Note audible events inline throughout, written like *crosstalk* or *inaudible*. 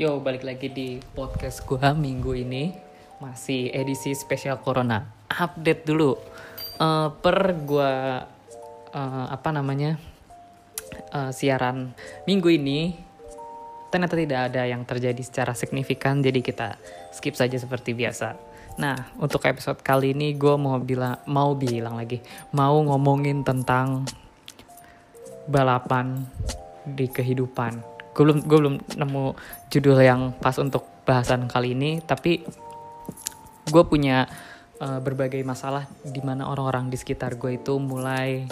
Yo, balik lagi di podcast gua minggu ini masih edisi spesial Corona. Update dulu. Eh, per gua eh, apa namanya? eh, siaran minggu ini ternyata tidak ada yang terjadi secara signifikan jadi kita skip saja seperti biasa. Nah, untuk episode kali ini gue mau bilang mau bilang lagi, mau ngomongin tentang balapan di kehidupan. Gue belum gue belum nemu judul yang pas untuk bahasan kali ini, tapi gue punya uh, berbagai masalah di mana orang-orang di sekitar gue itu mulai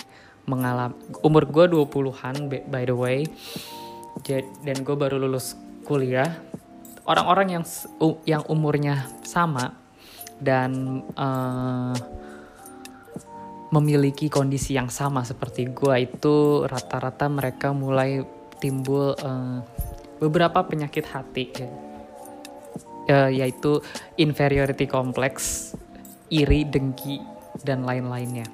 mengalami umur gue 20-an by- the way. Dan gue baru lulus kuliah. Orang-orang yang yang umurnya sama dan uh, memiliki kondisi yang sama seperti gua itu rata-rata mereka mulai timbul eh, beberapa penyakit hati. Eh, yaitu inferiority complex, iri, dengki dan lain-lainnya.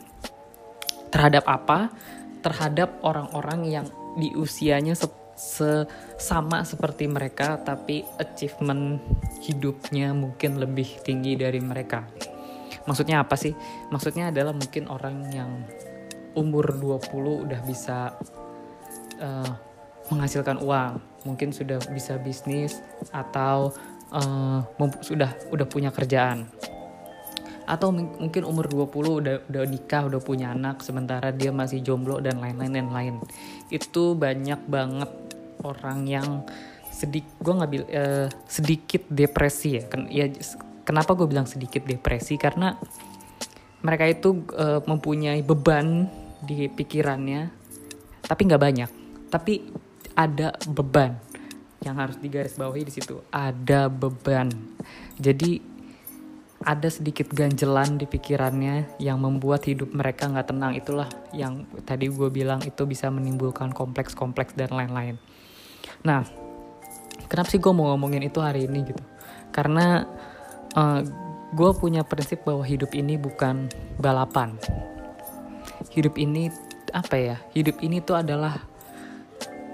Terhadap apa? Terhadap orang-orang yang di usianya se- se- sama seperti mereka tapi achievement hidupnya mungkin lebih tinggi dari mereka. Maksudnya apa sih? Maksudnya adalah mungkin orang yang umur 20 udah bisa eh, menghasilkan uang, mungkin sudah bisa bisnis atau mem- sudah udah punya kerjaan. Atau mung- mungkin umur 20 udah udah nikah, udah punya anak sementara dia masih jomblo dan lain-lain dan lain. Itu banyak banget orang yang sedik gue nggak eh, sedikit depresi ya. Ken- ya kenapa gue bilang sedikit depresi karena mereka itu eh, mempunyai beban di pikirannya tapi nggak banyak tapi ada beban. Yang harus digarisbawahi di situ. Ada beban. Jadi ada sedikit ganjelan di pikirannya yang membuat hidup mereka nggak tenang. Itulah yang tadi gue bilang itu bisa menimbulkan kompleks-kompleks dan lain-lain. Nah kenapa sih gue mau ngomongin itu hari ini gitu? Karena gue punya prinsip bahwa hidup ini bukan balapan. Hidup ini apa ya hidup ini tuh adalah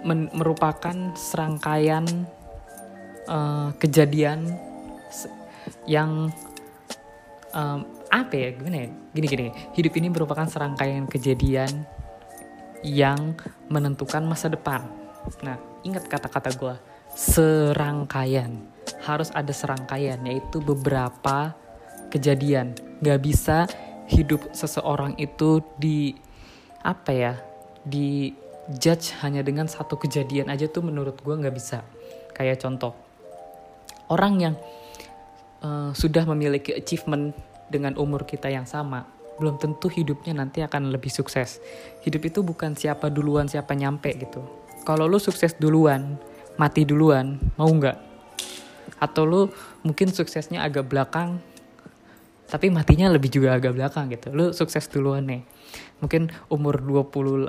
merupakan serangkaian eh, kejadian yang em, apa ya gimana ya? Gini gini. Hidup ini merupakan serangkaian kejadian yang menentukan masa depan. Nah ingat kata-kata gue serangkaian. Harus ada serangkaian yaitu beberapa kejadian. Nggak bisa hidup seseorang itu di apa ya di judge hanya dengan satu kejadian aja tuh menurut gue nggak bisa. Kayak contoh orang yang eh, sudah memiliki achievement dengan umur kita yang sama belum tentu hidupnya nanti akan lebih sukses. Hidup itu bukan siapa duluan siapa nyampe gitu. Kalau lu sukses duluan mati duluan mau nggak? Atau lu mungkin suksesnya agak belakang tapi matinya lebih juga agak belakang gitu. Lu sukses duluan nih. Mungkin umur 28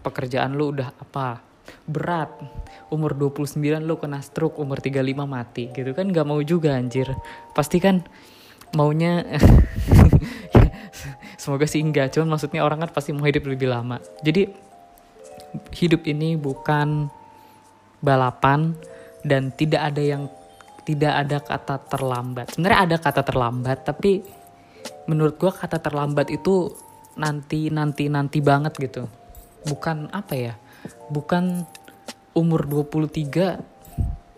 pekerjaan lu udah apa? Berat. Umur 29 lu kena stroke, umur 35 mati gitu kan gak mau juga anjir. Pasti kan maunya *laughs* semoga sih enggak, cuman maksudnya orang kan pasti mau hidup lebih lama. Jadi hidup ini bukan balapan dan tidak ada yang tidak ada kata terlambat. Sebenarnya ada kata terlambat, tapi menurut gua kata terlambat itu nanti nanti nanti banget gitu. Bukan apa ya? Bukan umur 23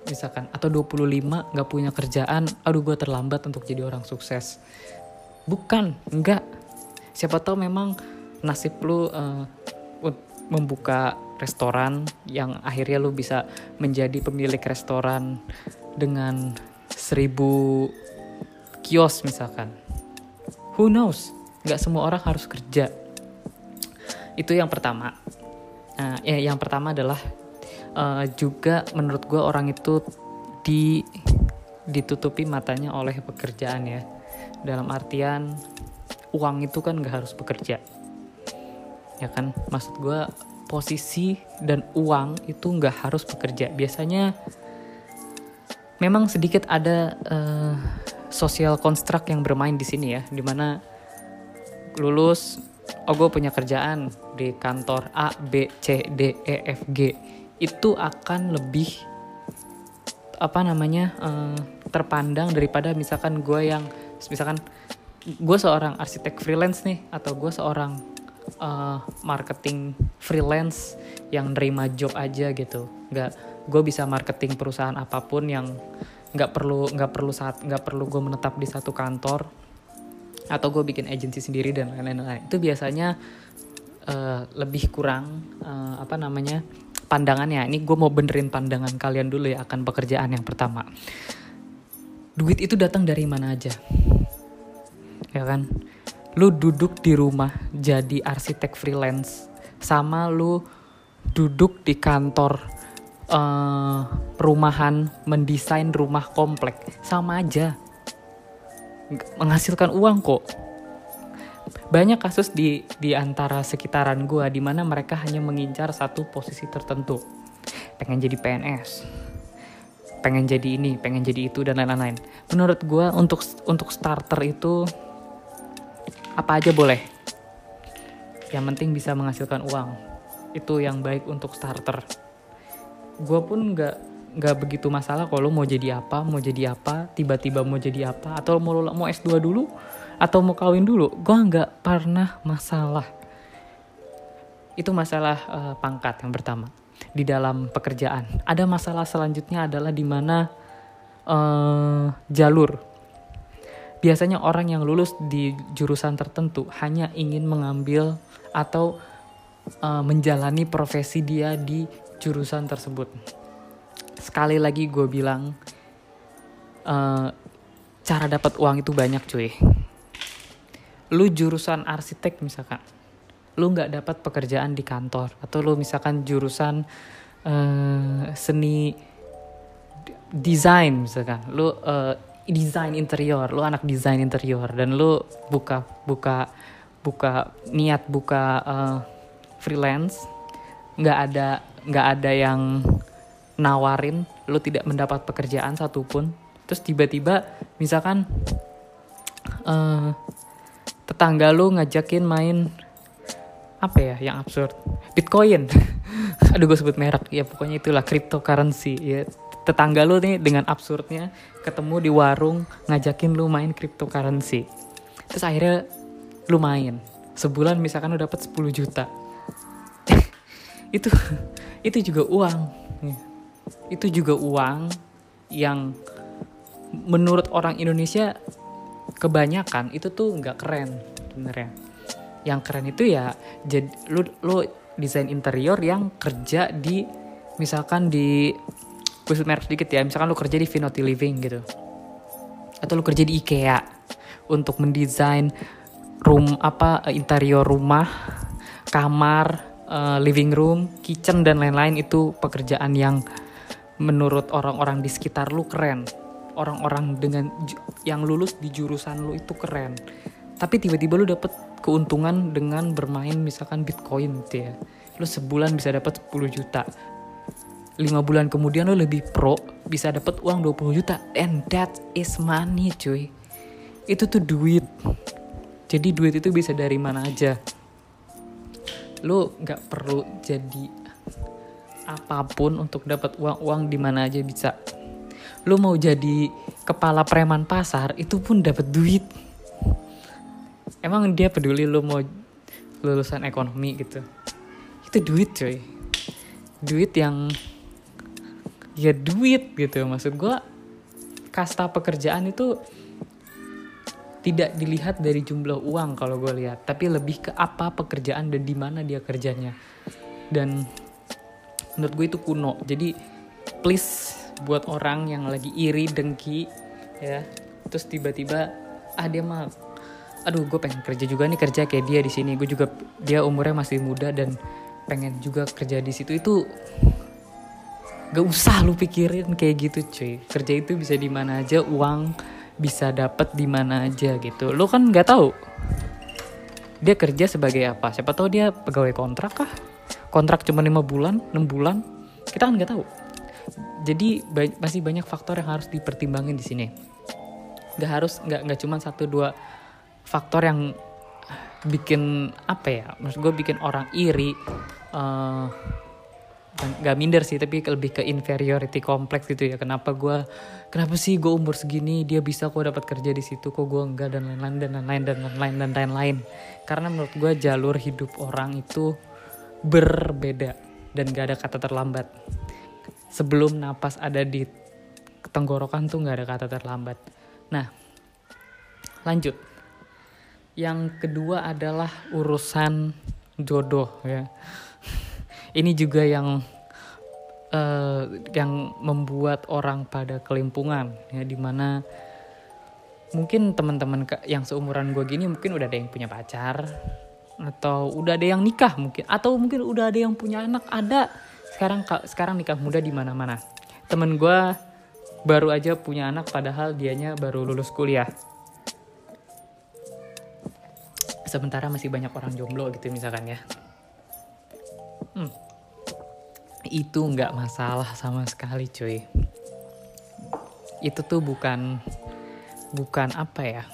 misalkan atau 25 nggak punya kerjaan, aduh gua terlambat untuk jadi orang sukses. Bukan, enggak. Siapa tahu memang nasib lu ut- membuka restoran yang akhirnya lu bisa menjadi pemilik restoran dengan seribu kios misalkan. Who knows? Nggak semua orang harus kerja. Itu yang pertama. Nah, ya, yang pertama adalah eh, juga menurut gue orang itu di ditutupi matanya oleh pekerjaan ya. Dalam artian uang itu kan nggak harus bekerja. Ya kan, maksud gue posisi dan uang itu nggak harus bekerja. Biasanya memang sedikit ada eh, social construct yang bermain di sini ya, di mana lulus, oh gue punya kerjaan di kantor A, B, C, D, E, F, G, itu akan lebih apa namanya uh, terpandang daripada misalkan gue yang misalkan gue seorang arsitek freelance nih atau gue seorang uh, marketing freelance yang nerima job aja gitu. Nggak gue bisa marketing perusahaan apa pun yang nggak perlu nggak perlu saat nggak perlu gue menetap di satu kantor atau gue bikin agensi sendiri dan lain-lain. Itu biasanya uh, lebih kurang uh, apa namanya pandangannya. Ini gue mau benerin pandangan kalian dulu ya akan pekerjaan yang pertama. Duit itu datang dari mana aja? Ya kan? Lu duduk di rumah jadi arsitek freelance sama lu duduk di kantor uh, perumahan mendesain rumah komplek. Sama aja. Menghasilkan uang kok. Banyak kasus di di antara sekitaran gue di mana mereka hanya mengincar satu posisi tertentu. Pengen jadi PNS pengen jadi ini pengen jadi itu dan lain-lain. Menurut gue untuk untuk starter itu apa aja boleh. Yang penting bisa menghasilkan uang. Itu yang baik untuk starter gue pun nggak nggak begitu masalah kalau mau jadi apa mau jadi apa tiba-tiba mau jadi apa atau mau mau S2 dulu atau mau kawin dulu. Gue nggak pernah masalah. Itu masalah uh, pangkat yang pertama di dalam pekerjaan. Ada masalah selanjutnya adalah di mana uh, jalur. Biasanya orang yang lulus di jurusan tertentu hanya ingin mengambil atau uh, menjalani profesi dia di jurusan tersebut. Sekali lagi gue bilang uh, cara dapat uang itu banyak cuy. Lu jurusan arsitek misalkan lu nggak dapat pekerjaan di kantor atau lu misalkan jurusan uh, seni desain misalkan lu uh, desain interior lu anak desain interior dan lu buka buka buka niat buka uh, freelance nggak ada nggak ada yang nawarin lu tidak mendapat pekerjaan satupun. Terus tiba-tiba misalkan uh, tetangga lu ngajakin main apa ya yang absurd? Bitcoin. *laughs* Aduh gue sebut merek. Ya pokoknya itulah cryptocurrency. Ya tetangga lu nih dengan absurdnya ketemu di warung ngajakin lu main cryptocurrency. Terus akhirnya lu main. Sebulan misalkan lu dapat 10 juta itu *laughs* itu juga uang. Itu juga uang yang menurut orang Indonesia kebanyakan itu tuh nggak keren sebenarnya. Yang keren itu ya jadi lu lu desain interior yang kerja di misalkan di gue merek sedikit ya misalkan lu kerja di Vinoti Living gitu. Atau lu kerja di IKEA untuk mendesain room apa interior rumah kamar uh, living room kitchen dan lain-lain itu pekerjaan yang menurut orang-orang di sekitar lu keren. Orang-orang dengan yang lulus di jurusan lu itu keren. Tapi tiba-tiba lu dapet keuntungan dengan bermain misalkan bitcoin gitu ya. Lu sebulan bisa dapat 10 juta. Lima bulan kemudian lu lebih pro bisa dapat uang 20 juta. And that is money cuy. Itu tuh duit. Jadi duit itu bisa dari mana aja lu nggak perlu jadi apa pun untuk dapat uang-uang di mana aja bisa. Lu mau jadi kepala preman pasar itu pun dapat duit. Emang dia peduli lu mau lulusan ekonomi gitu. Itu duit coy. Duit yang ya duit gitu maksud gua kasta pekerjaan itu tidak dilihat dari jumlah uang kalau gue lihat tapi lebih ke apa pekerjaan dan di mana dia kerjanya. Dan menurut gue itu kuno. Jadi please buat orang yang lagi iri dengki ya terus tiba-tiba ah dia mah aduh gue pengen kerja juga nih kerja kayak dia di sini. Gue juga dia umurnya masih muda dan pengen juga kerja di situ. Itu gak usah lu pikirin kayak gitu cuy. Kerja itu bisa di mana aja uang bisa dapat di mana aja gitu. Lu kan nggak tahu dia kerja sebagai apa. Siapa tahu dia pegawai kontrak kah? Kontrak cuma lima bulan enam bulan. Kita kan nggak tahu. Jadi ba masih banyak faktor yang harus dipertimbangin di sini. Nggak harus nggak nggak cuma satu dua faktor yang bikin apa ya? Maksud gue bikin orang iri uh, nggak minder sih tapi lebih ke inferiority complex gitu ya. Kenapa gue kenapa sih gue umur segini dia bisa kok dapat kerja di situ kok gue enggak dan lain-lain dan lain-lain dan lain-lain dan lain-lain. Karena menurut gue jalur hidup orang itu berbeda dan gak ada kata terlambat. Sebelum napas ada di tenggorokan tuh gak ada kata terlambat. Nah lanjut. Yang kedua adalah urusan jodoh ya ini juga yang uh, yang membuat orang pada kelimpungan ya di mana mungkin teman-teman yang seumuran gue gini mungkin udah ada yang punya pacar atau udah ada yang nikah mungkin atau mungkin udah ada yang punya anak ada. Sekarang sekarang nikah muda di mana-mana. Temen gue baru aja punya anak padahal dianya baru lulus kuliah. Sementara masih banyak orang jomblo gitu misalkan ya itu nggak masalah sama sekali cuy. Itu tuh bukan bukan apa ya.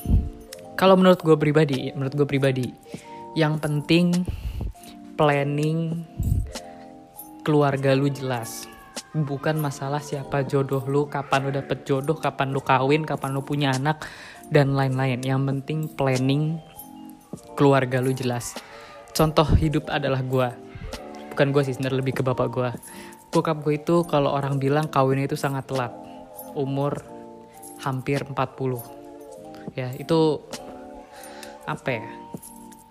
Kalau menurut gue pribadi menurut gue pribadi yang penting planning keluarga lu jelas. Bukan masalah siapa jodoh lu kapan lu dapet jodoh kapan lu kawin kapan lu punya anak dan lain-lain. Yang penting planning keluarga lu jelas. Contoh hidup adalah gue bukan gue sih sebenarnya lebih ke bapak gue bokap gue itu kalau orang bilang kawinnya itu sangat telat. Umur hampir 40 ya itu apa ya?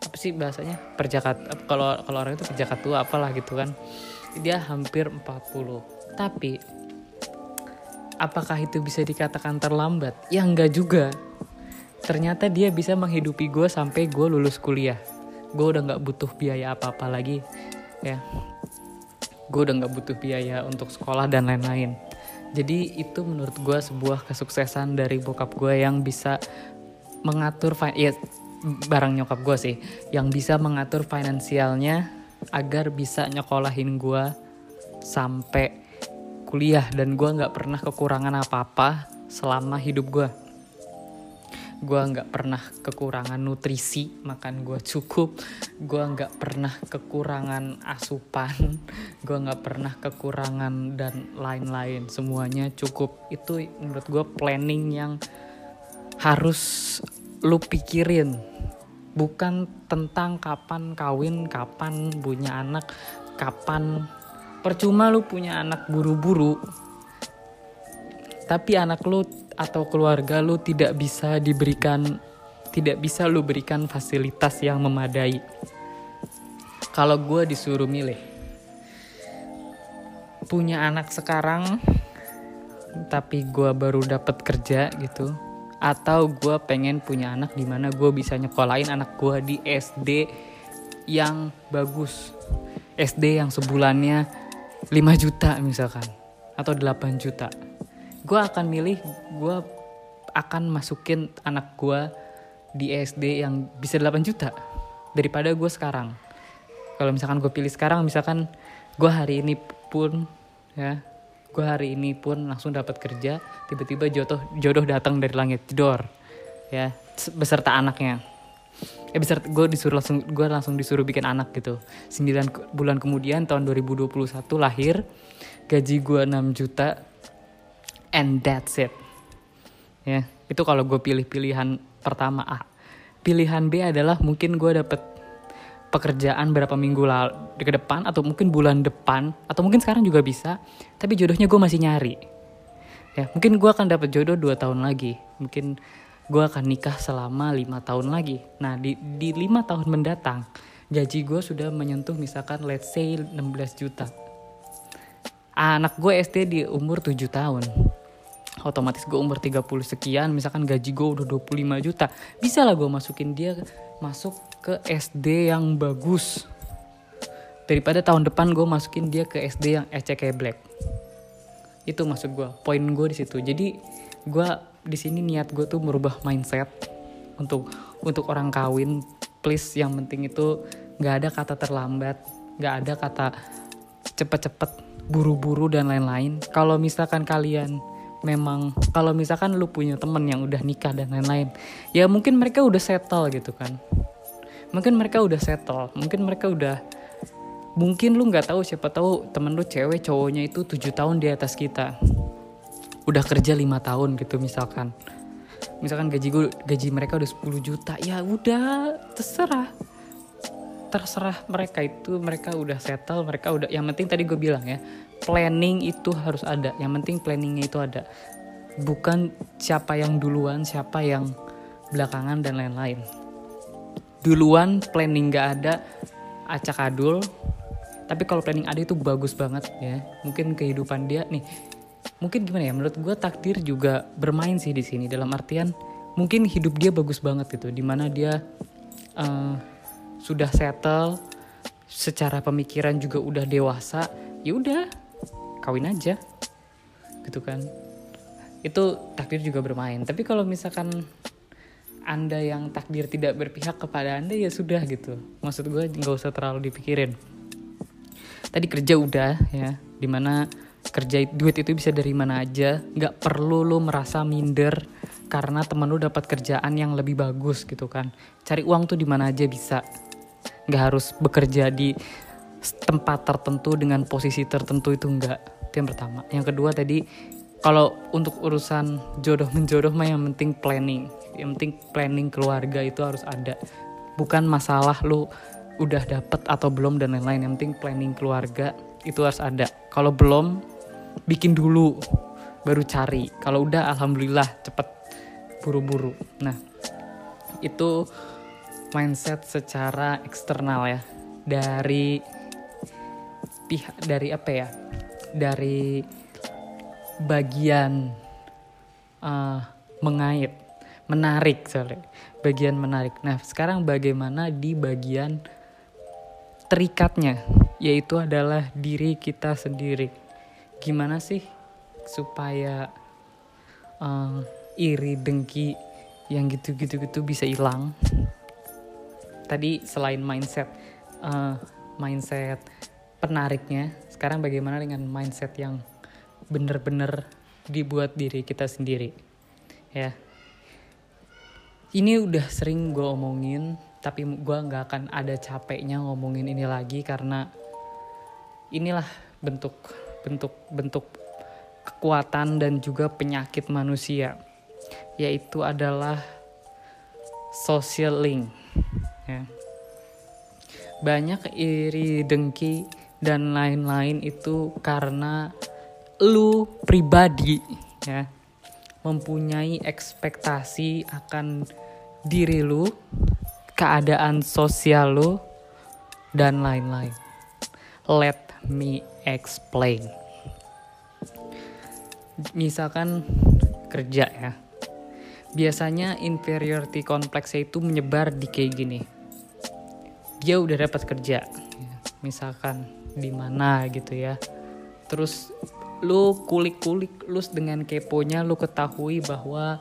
Apa sih bahasanya? Perjakat kalau kalau orang itu perjakat tua apalah gitu kan. Dia hampir 40 tapi apakah itu bisa dikatakan terlambat? Ya enggak juga. Ternyata dia bisa menghidupi gue sampai gue lulus kuliah. Gue udah nggak butuh biaya apa apa lagi ya. Gue udah nggak butuh biaya untuk sekolah dan lain-lain. Jadi itu menurut gue sebuah kesuksesan dari bokap gue yang bisa mengatur ya barang nyokap gue sih yang bisa mengatur finansialnya agar bisa nyekolahin gue sampai kuliah. Dan gue nggak pernah kekurangan apa-apa selama hidup gue gue nggak pernah kekurangan nutrisi makan gue cukup. Gue nggak pernah kekurangan asupan. Gue nggak pernah kekurangan dan lain-lain. Semuanya cukup. Itu menurut gue planning yang harus lu pikirin. Bukan tentang kapan kawin kapan punya anak kapan percuma lu punya anak buru-buru. Tapi anak lu atau keluarga lu tidak bisa diberikan tidak bisa lu berikan fasilitas yang memadai. Kalau gue disuruh milih punya anak sekarang tapi gue baru dapat kerja gitu atau gue pengen punya anak di mana gue bisa nyekolahin anak gue di SD yang bagus. SD yang sebulannya 5 juta misalkan atau 8 juta gue akan milih gue akan masukin anak gue di SD yang bisa 8 juta daripada gue sekarang. Kalau misalkan gue pilih sekarang misalkan gue hari ini pun ya gue hari ini pun langsung dapat kerja tiba-tiba jodoh jodoh datang dari langit jedor ya beserta anaknya. Eh beserta gue disuruh langsung gue langsung disuruh bikin anak gitu. 9 bulan kemudian tahun 2021 lahir gaji gue 6 juta and that's it. Ya itu kalau gue pilih pilihan pertama A. Pilihan B adalah mungkin gue dapet pekerjaan berapa minggu lalu ke depan atau mungkin bulan depan atau mungkin sekarang juga bisa tapi jodohnya gue masih nyari. Ya mungkin gue akan dapet jodoh dua tahun lagi. Mungkin gue akan nikah selama lima tahun lagi. Nah di di lima tahun mendatang gaji gue sudah menyentuh misalkan let's say 16 juta. Anak gue SD di umur 7 tahun otomatis gue umur 30 sekian misalkan gaji gue udah 25 juta. Bisa lah gue masukin dia masuk ke SD yang bagus. Daripada tahun depan gue masukin dia ke SD yang kayak black. Itu maksud gue poin gue di situ. Jadi gue di sini niat gue tuh merubah mindset untuk untuk orang kawin. Please yang penting itu nggak ada kata terlambat nggak ada kata cepet-cepet buru-buru dan lain-lain. Kalau misalkan kalian memang kalau misalkan lu punya temen yang udah nikah dan lain-lain ya mungkin mereka udah settle gitu kan. Mungkin mereka udah settle mungkin mereka udah mungkin lu nggak tahu siapa tahu temen lu cewek cowoknya itu tujuh tahun di atas kita. Udah kerja lima tahun gitu misalkan. Misalkan gaji gue gaji mereka udah 10 juta ya udah terserah. Terserah mereka itu mereka udah settle mereka udah yang penting tadi gue bilang ya planning itu harus ada. Yang penting planningnya itu ada. Bukan siapa yang duluan siapa yang belakangan dan lain-lain. Duluan planning gak ada acak adul. Tapi kalau planning ada itu bagus banget ya. Mungkin kehidupan dia nih mungkin gimana ya? Menurut gue takdir juga bermain sih di sini. Dalam artian mungkin hidup dia bagus banget gitu. Di mana dia uh, sudah settle secara pemikiran juga udah dewasa ya udah kawin aja. Gitu kan. Itu takdir juga bermain. Tapi kalau misalkan anda yang takdir tidak berpihak kepada anda ya sudah gitu. Maksud gue nggak usah terlalu dipikirin. Tadi kerja udah ya. Di mana kerja duit itu bisa dari mana aja. Nggak perlu lo merasa minder karena temen lu dapat kerjaan yang lebih bagus gitu kan. Cari uang tuh di mana aja bisa. Nggak harus bekerja di tempat tertentu dengan posisi tertentu itu enggak itu yang pertama. Yang kedua tadi kalau untuk urusan jodoh menjodoh mah yang penting planning. Yang penting planning keluarga itu harus ada. Bukan masalah lu udah dapet atau belum dan lain-lain. Yang penting planning keluarga itu harus ada. Kalau belum bikin dulu baru cari. Kalau udah alhamdulillah cepet buru-buru. Nah itu mindset secara eksternal ya. Dari pihak dari apa ya dari bagian uh, mengait menarik sorry. Bagian menarik. Nah sekarang bagaimana di bagian terikatnya? Yaitu adalah diri kita sendiri. Gimana sih supaya uh, iri dengki yang gitu-gitu gitu bisa hilang? Tadi selain mindset uh, mindset penariknya sekarang bagaimana dengan mindset yang bener-bener dibuat diri kita sendiri? Ya. Ini udah sering gue omongin tapi gue nggak akan ada capeknya ngomongin ini lagi karena inilah bentuk bentuk bentuk kekuatan dan juga penyakit manusia yaitu adalah social link ya. Banyak iri dengki dan lain-lain itu karena lu pribadi ya mempunyai ekspektasi akan diri lu keadaan sosial lo, dan lain-lain. Let me explain. Misalkan kerja ya. Biasanya inferiority complex itu menyebar di kayak gini. Dia udah dapat kerja. Misalkan di mana gitu ya. Terus lu kulik-kulik lu dengan keponya lu ketahui bahwa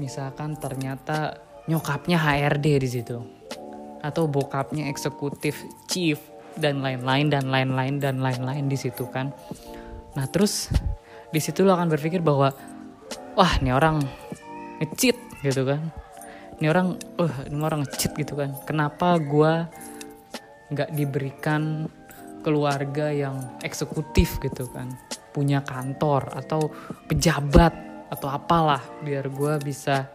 misalkan ternyata nyokapnya HRD di situ. Atau bokapnya eksekutif chief dan lain-lain dan lain-lain dan lain-lain di situ kan. Nah terus di situ lo akan berpikir bahwa wah ini orang ngecit gitu kan. Ini orang uh ini orang ngecit gitu kan. Kenapa gue nggak diberikan keluarga yang eksekutif gitu kan. Punya kantor atau pejabat atau apalah biar gue bisa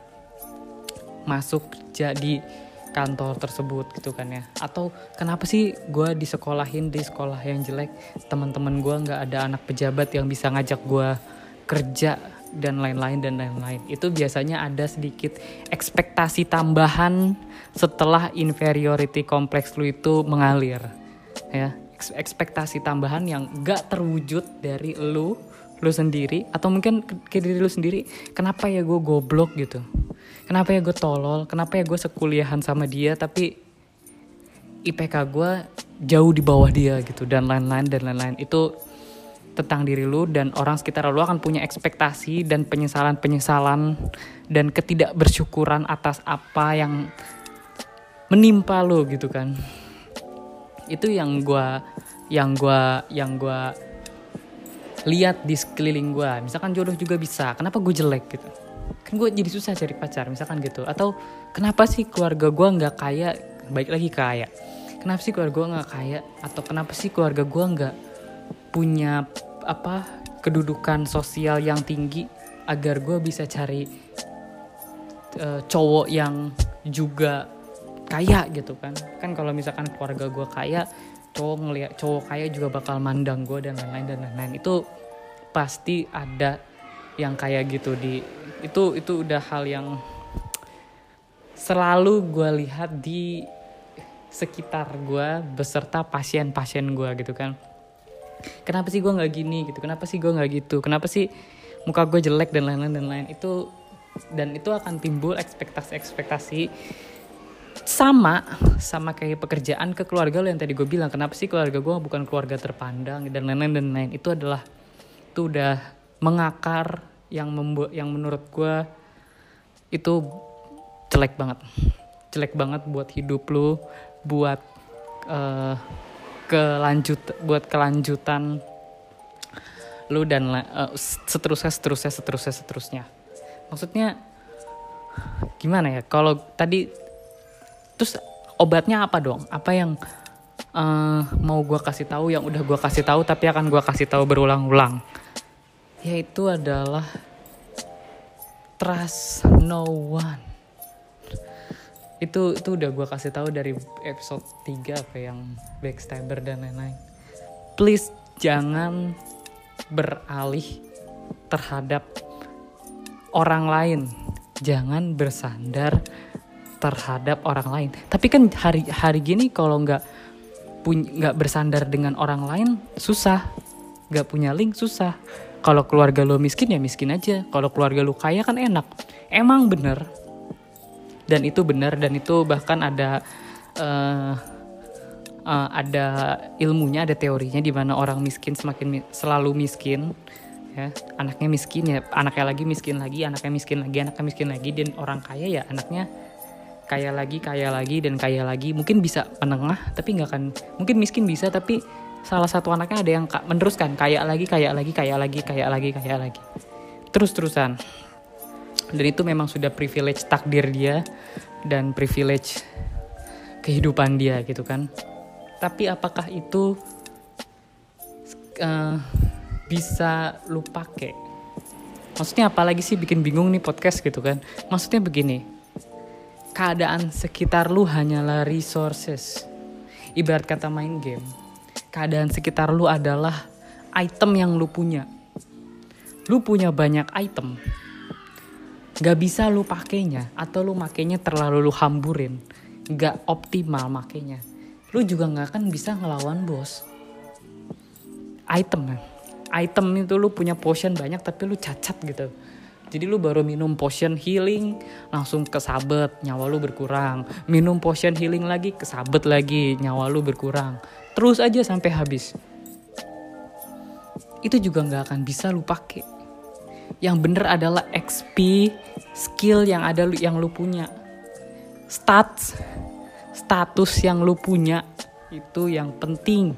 masuk jadi kantor tersebut gitu kan ya. Atau kenapa sih gue disekolahin di sekolah yang jelek? Teman-teman gue nggak ada anak pejabat yang bisa ngajak gue kerja dan lain-lain dan lain-lain. Itu biasanya ada sedikit ekspektasi tambahan setelah inferiority complex lu itu mengalir ya ekspektasi tambahan yang gak terwujud dari lu lu sendiri atau mungkin ke diri lu sendiri kenapa ya gue goblok gitu? Kenapa ya gue tolol? Kenapa ya gue sekuliahan sama dia tapi IPK gue jauh di bawah dia gitu dan lain-lain dan lain-lain. Itu tentang diri lu dan orang sekitar lu akan punya ekspektasi dan penyesalan-penyesalan dan ketidakbersyukuran atas apa yang menimpa lu gitu kan itu yang gue yang gue yang gue lihat di sekeliling gue misalkan jodoh juga bisa. Kenapa gue jelek gitu? Kan gue jadi susah cari pacar misalkan gitu. Atau kenapa sih keluarga gue nggak kaya? Baik lagi kaya kenapa sih keluarga gue nggak kaya? Atau kenapa sih keluarga gue nggak punya apa kedudukan sosial yang tinggi agar gue bisa cari uh, cowok yang juga kaya gitu kan. Kan kalau misalkan keluarga gue kaya cowok ngeliat cowok kaya juga bakal mandang gue dan lain-lain dan lain-lain. Itu pasti ada yang kayak gitu di itu itu udah hal yang selalu gue lihat di sekitar gue beserta pasien-pasien gue gitu kan. Kenapa sih gue nggak gini gitu? Kenapa sih gue nggak gitu? Kenapa sih muka gue jelek dan lain-lain dan lain? Itu dan itu akan timbul ekspektasi-ekspektasi sama sama kayak pekerjaan ke keluarga lo yang tadi gue bilang. Kenapa sih keluarga gue bukan keluarga terpandang dan lain-lain dan lain itu adalah itu udah mengakar yang membuat yang menurut gue itu jelek banget. Jelek banget buat hidup lo buat uh, kelanjut buat kelanjutan lu dan uh, seterusnya seterusnya seterusnya seterusnya. Maksudnya gimana ya? Kalau tadi terus obatnya apa dong? Apa yang uh, mau gue kasih tahu yang udah gue kasih tahu tapi akan gue kasih tahu berulang-ulang? Yaitu adalah trust no one. Itu itu udah gue kasih tahu dari episode 3 apa yang backstabber dan lain-lain. Please jangan beralih terhadap orang lain. Jangan bersandar terhadap orang lain. Tapi kan hari hari gini kalau nggak nggak bersandar dengan orang lain susah. Nggak punya link susah. Kalau keluarga lo miskin ya miskin aja. Kalau keluarga lo kaya kan enak. Emang bener. Dan itu benar dan itu bahkan ada uh, uh, ada ilmunya ada teorinya di mana orang miskin semakin mi selalu miskin ya. Anaknya miskin ya. Anaknya lagi miskin lagi anaknya miskin lagi anaknya miskin lagi dan orang kaya ya anaknya kaya lagi kaya lagi dan kaya lagi. Mungkin bisa menengah tapi nggak akan mungkin miskin bisa tapi salah satu anaknya ada yang meneruskan kaya lagi kaya lagi kaya lagi kaya lagi kaya lagi. Terus terusan dan itu memang sudah privilege takdir dia dan privilege kehidupan dia gitu kan. Tapi apakah itu uh, bisa lu pakai maksudnya apalagi sih bikin bingung nih podcast gitu kan. Maksudnya begini keadaan sekitar lu hanyalah resources. Ibarat kata main game. Keadaan sekitar lu adalah item yang lu punya. Lu punya banyak item. Gak bisa lu pakainya atau lu makainya terlalu lu hamburin. Gak optimal makainya. Lu juga gak akan bisa ngelawan bos. Item kan? Item itu lu punya potion banyak tapi lu cacat gitu jadi lu baru minum potion healing langsung kesabet nyawa lu berkurang. Minum potion healing lagi kesabet lagi nyawa lu berkurang. Terus aja sampai habis. Itu juga nggak akan bisa lu pakai. Yang bener adalah XP skill yang ada yang lu punya. Stats status yang lu punya itu yang penting.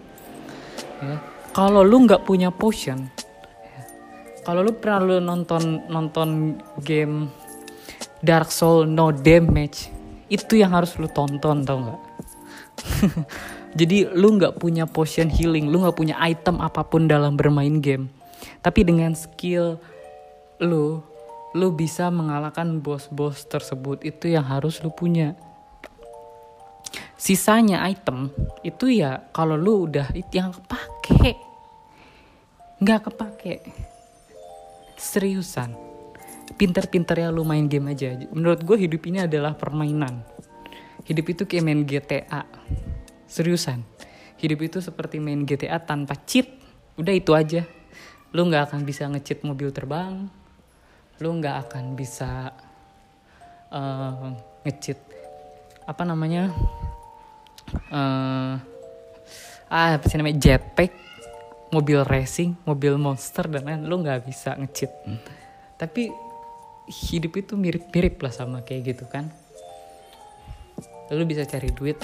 Ya. Kalau lu nggak punya potion kalau lu pernah lu nonton nonton game Dark Soul No Damage itu yang harus lu tonton tau nggak? *laughs* Jadi lu nggak punya potion healing lu nggak punya item apa pun dalam bermain game. Tapi dengan skill lu lu bisa mengalahkan bos-bos tersebut. Itu yang harus lu punya. Sisanya item itu ya kalau lu udah yang kepake. Nggak kepake seriusan. Pinter-pinter ya lu main game aja. Menurut gue hidup ini adalah permainan. Hidup itu kayak main GTA seriusan. Hidup itu seperti main GTA tanpa cheat. Udah itu aja. Lu nggak akan bisa ngecheat mobil terbang. Lu nggak akan bisa uh, ngecit apa namanya uh, ah apa sih namanya jetpack mobil racing mobil monster dan lain lu nggak bisa ngecit hmm. tapi hidup itu mirip-mirip lah sama kayak gitu kan. Lu bisa cari duit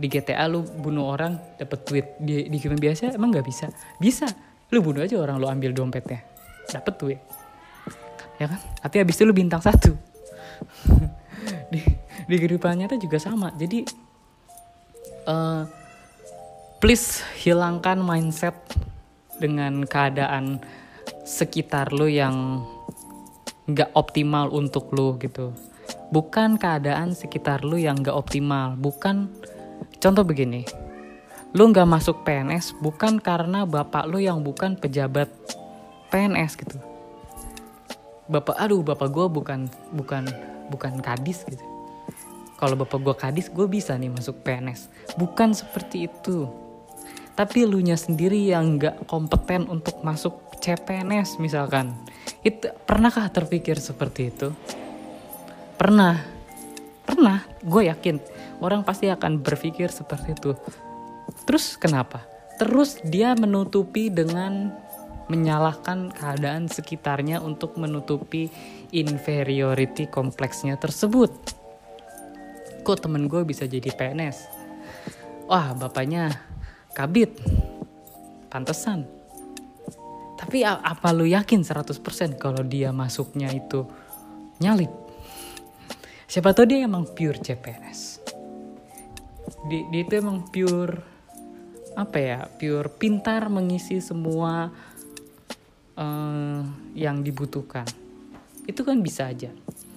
di GTA lu bunuh orang dapat duit. Di di game biasa emang nggak bisa. Bisa. Lu bunuh aja orang lu ambil dompetnya. Dapat duit. Ya kan? Tapi habis itu lu bintang satu. *laughs* Di di kehidupan nyata juga sama. Jadi uh, please hilangkan mindset dengan keadaan sekitar lo yang nggak optimal untuk lo gitu. Bukan keadaan sekitar lu yang gak optimal bukan. Contoh begini lu gak masuk PNS bukan karena bapak lu yang bukan pejabat PNS gitu. Bapak aduh bapak gue bukan bukan bukan kadis gitu. Kalau bapak gue kadis gue bisa nih masuk PNS bukan seperti itu tapi lu nya sendiri yang gak kompeten untuk masuk CPNS misalkan itu pernahkah terpikir seperti itu Pernah. Pernah, gue yakin orang pasti akan berpikir seperti itu. Terus kenapa? Terus dia menutupi dengan menyalahkan keadaan sekitarnya untuk menutupi inferiority kompleksnya tersebut. Kok temen gue bisa jadi PNS? Wah, bapaknya kabit. Pantesan. Tapi apa lu yakin 100% kalau dia masuknya itu nyalip? siapa tahu dia emang pure CPNS dia, dia itu emang pure apa ya pure pintar mengisi semua uh, yang dibutuhkan itu kan bisa aja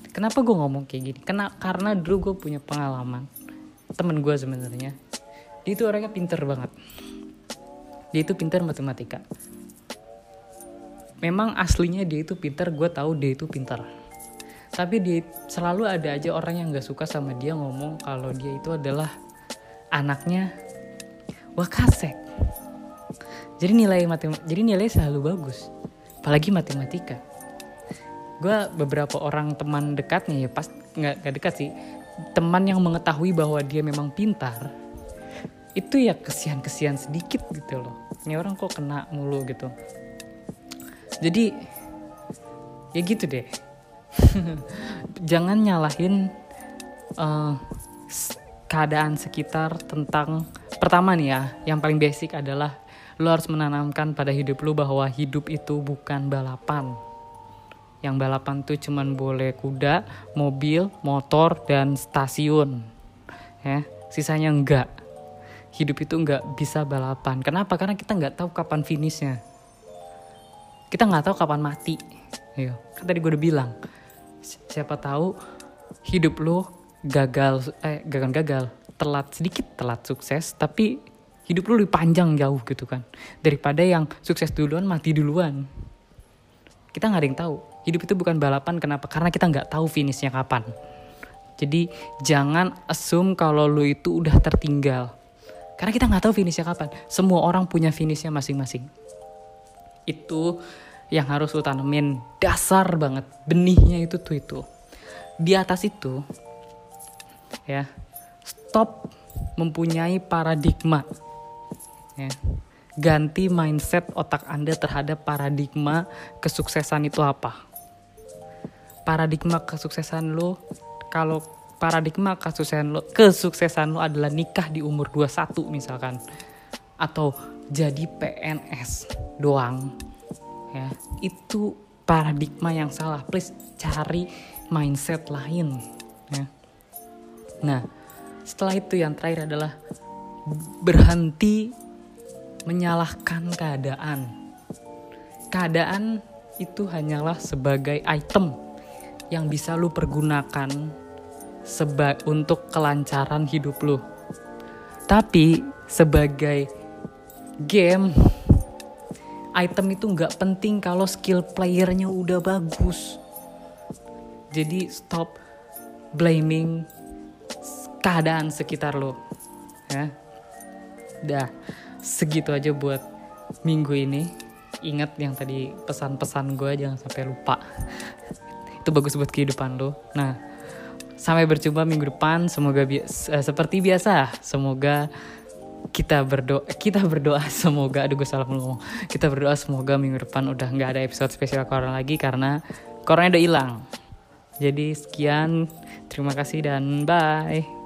kenapa gue ngomong kayak gini Kena, karena dulu gue punya pengalaman temen gue sebenarnya dia itu orangnya pinter banget. Dia itu pintar matematika. Memang aslinya dia itu pintar gue tahu dia itu pintar tapi dia selalu ada aja orang yang nggak suka sama dia ngomong kalau dia itu adalah anaknya wakasek. Jadi nilai matematika jadi nilai selalu bagus apalagi matematika. Gue beberapa orang teman dekatnya ya pas nggak dekat sih teman yang mengetahui bahwa dia memang pintar itu ya kesian-kesian sedikit gitu loh. Ini orang kok kena mulu gitu. Jadi ya gitu deh. *laughs* Jangan nyalahin uh, keadaan sekitar tentang pertama nih ya yang paling basic adalah lo harus menanamkan pada hidup lo bahwa hidup itu bukan balapan. Yang balapan tuh cuman boleh kuda, mobil, motor, dan stasiun. Ya sisanya enggak hidup itu enggak bisa balapan. Kenapa? Karena kita nggak tahu kapan finishnya. Kita nggak tahu kapan mati. Iya, kan tadi gue udah bilang siapa tahu hidup lo gagal eh gagal gagal. Telat sedikit telat sukses tapi hidup lo lebih panjang jauh gitu kan. Daripada yang sukses duluan mati duluan. Kita nggak ada yang tahu. Hidup itu bukan balapan kenapa? Karena kita nggak tahu finishnya kapan. Jadi jangan assume kalau lo itu udah tertinggal karena kita nggak tahu finishnya kapan. Semua orang punya finishnya masing-masing. Itu yang harus lu tanemin. Dasar banget. Benihnya itu tuh itu. Di atas itu ya stop mempunyai paradigma. Ya. Ganti mindset otak anda terhadap paradigma kesuksesan itu apa. Paradigma kesuksesan lo kalau paradigma kesuksesan lo kesuksesan lo adalah nikah di umur 21 misalkan. Atau jadi PNS doang ya. Itu paradigma yang salah. Please cari mindset lain ya. Nah setelah itu yang terakhir adalah berhenti menyalahkan keadaan. Keadaan itu hanyalah sebagai item yang bisa lu pergunakan seba untuk kelancaran hidup lu tapi sebagai game item itu nggak penting kalau skill playernya udah bagus. Jadi stop blaming keadaan sekitar lo. Ya. Dah, segitu aja buat minggu ini. Ingat yang tadi pesan-pesan gue jangan sampai lupa. *laughs* Itu bagus buat kehidupan lo. Nah, sampai berjumpa minggu depan. Semoga bi uh, seperti biasa, semoga kita berdoa kita berdoa. *laughs* Semoga aduh gue salah ngomong. Kita berdoa semoga minggu depan udah nggak ada episode spesial corona lagi karena corona udah hilang. Jadi sekian. Terima kasih dan bye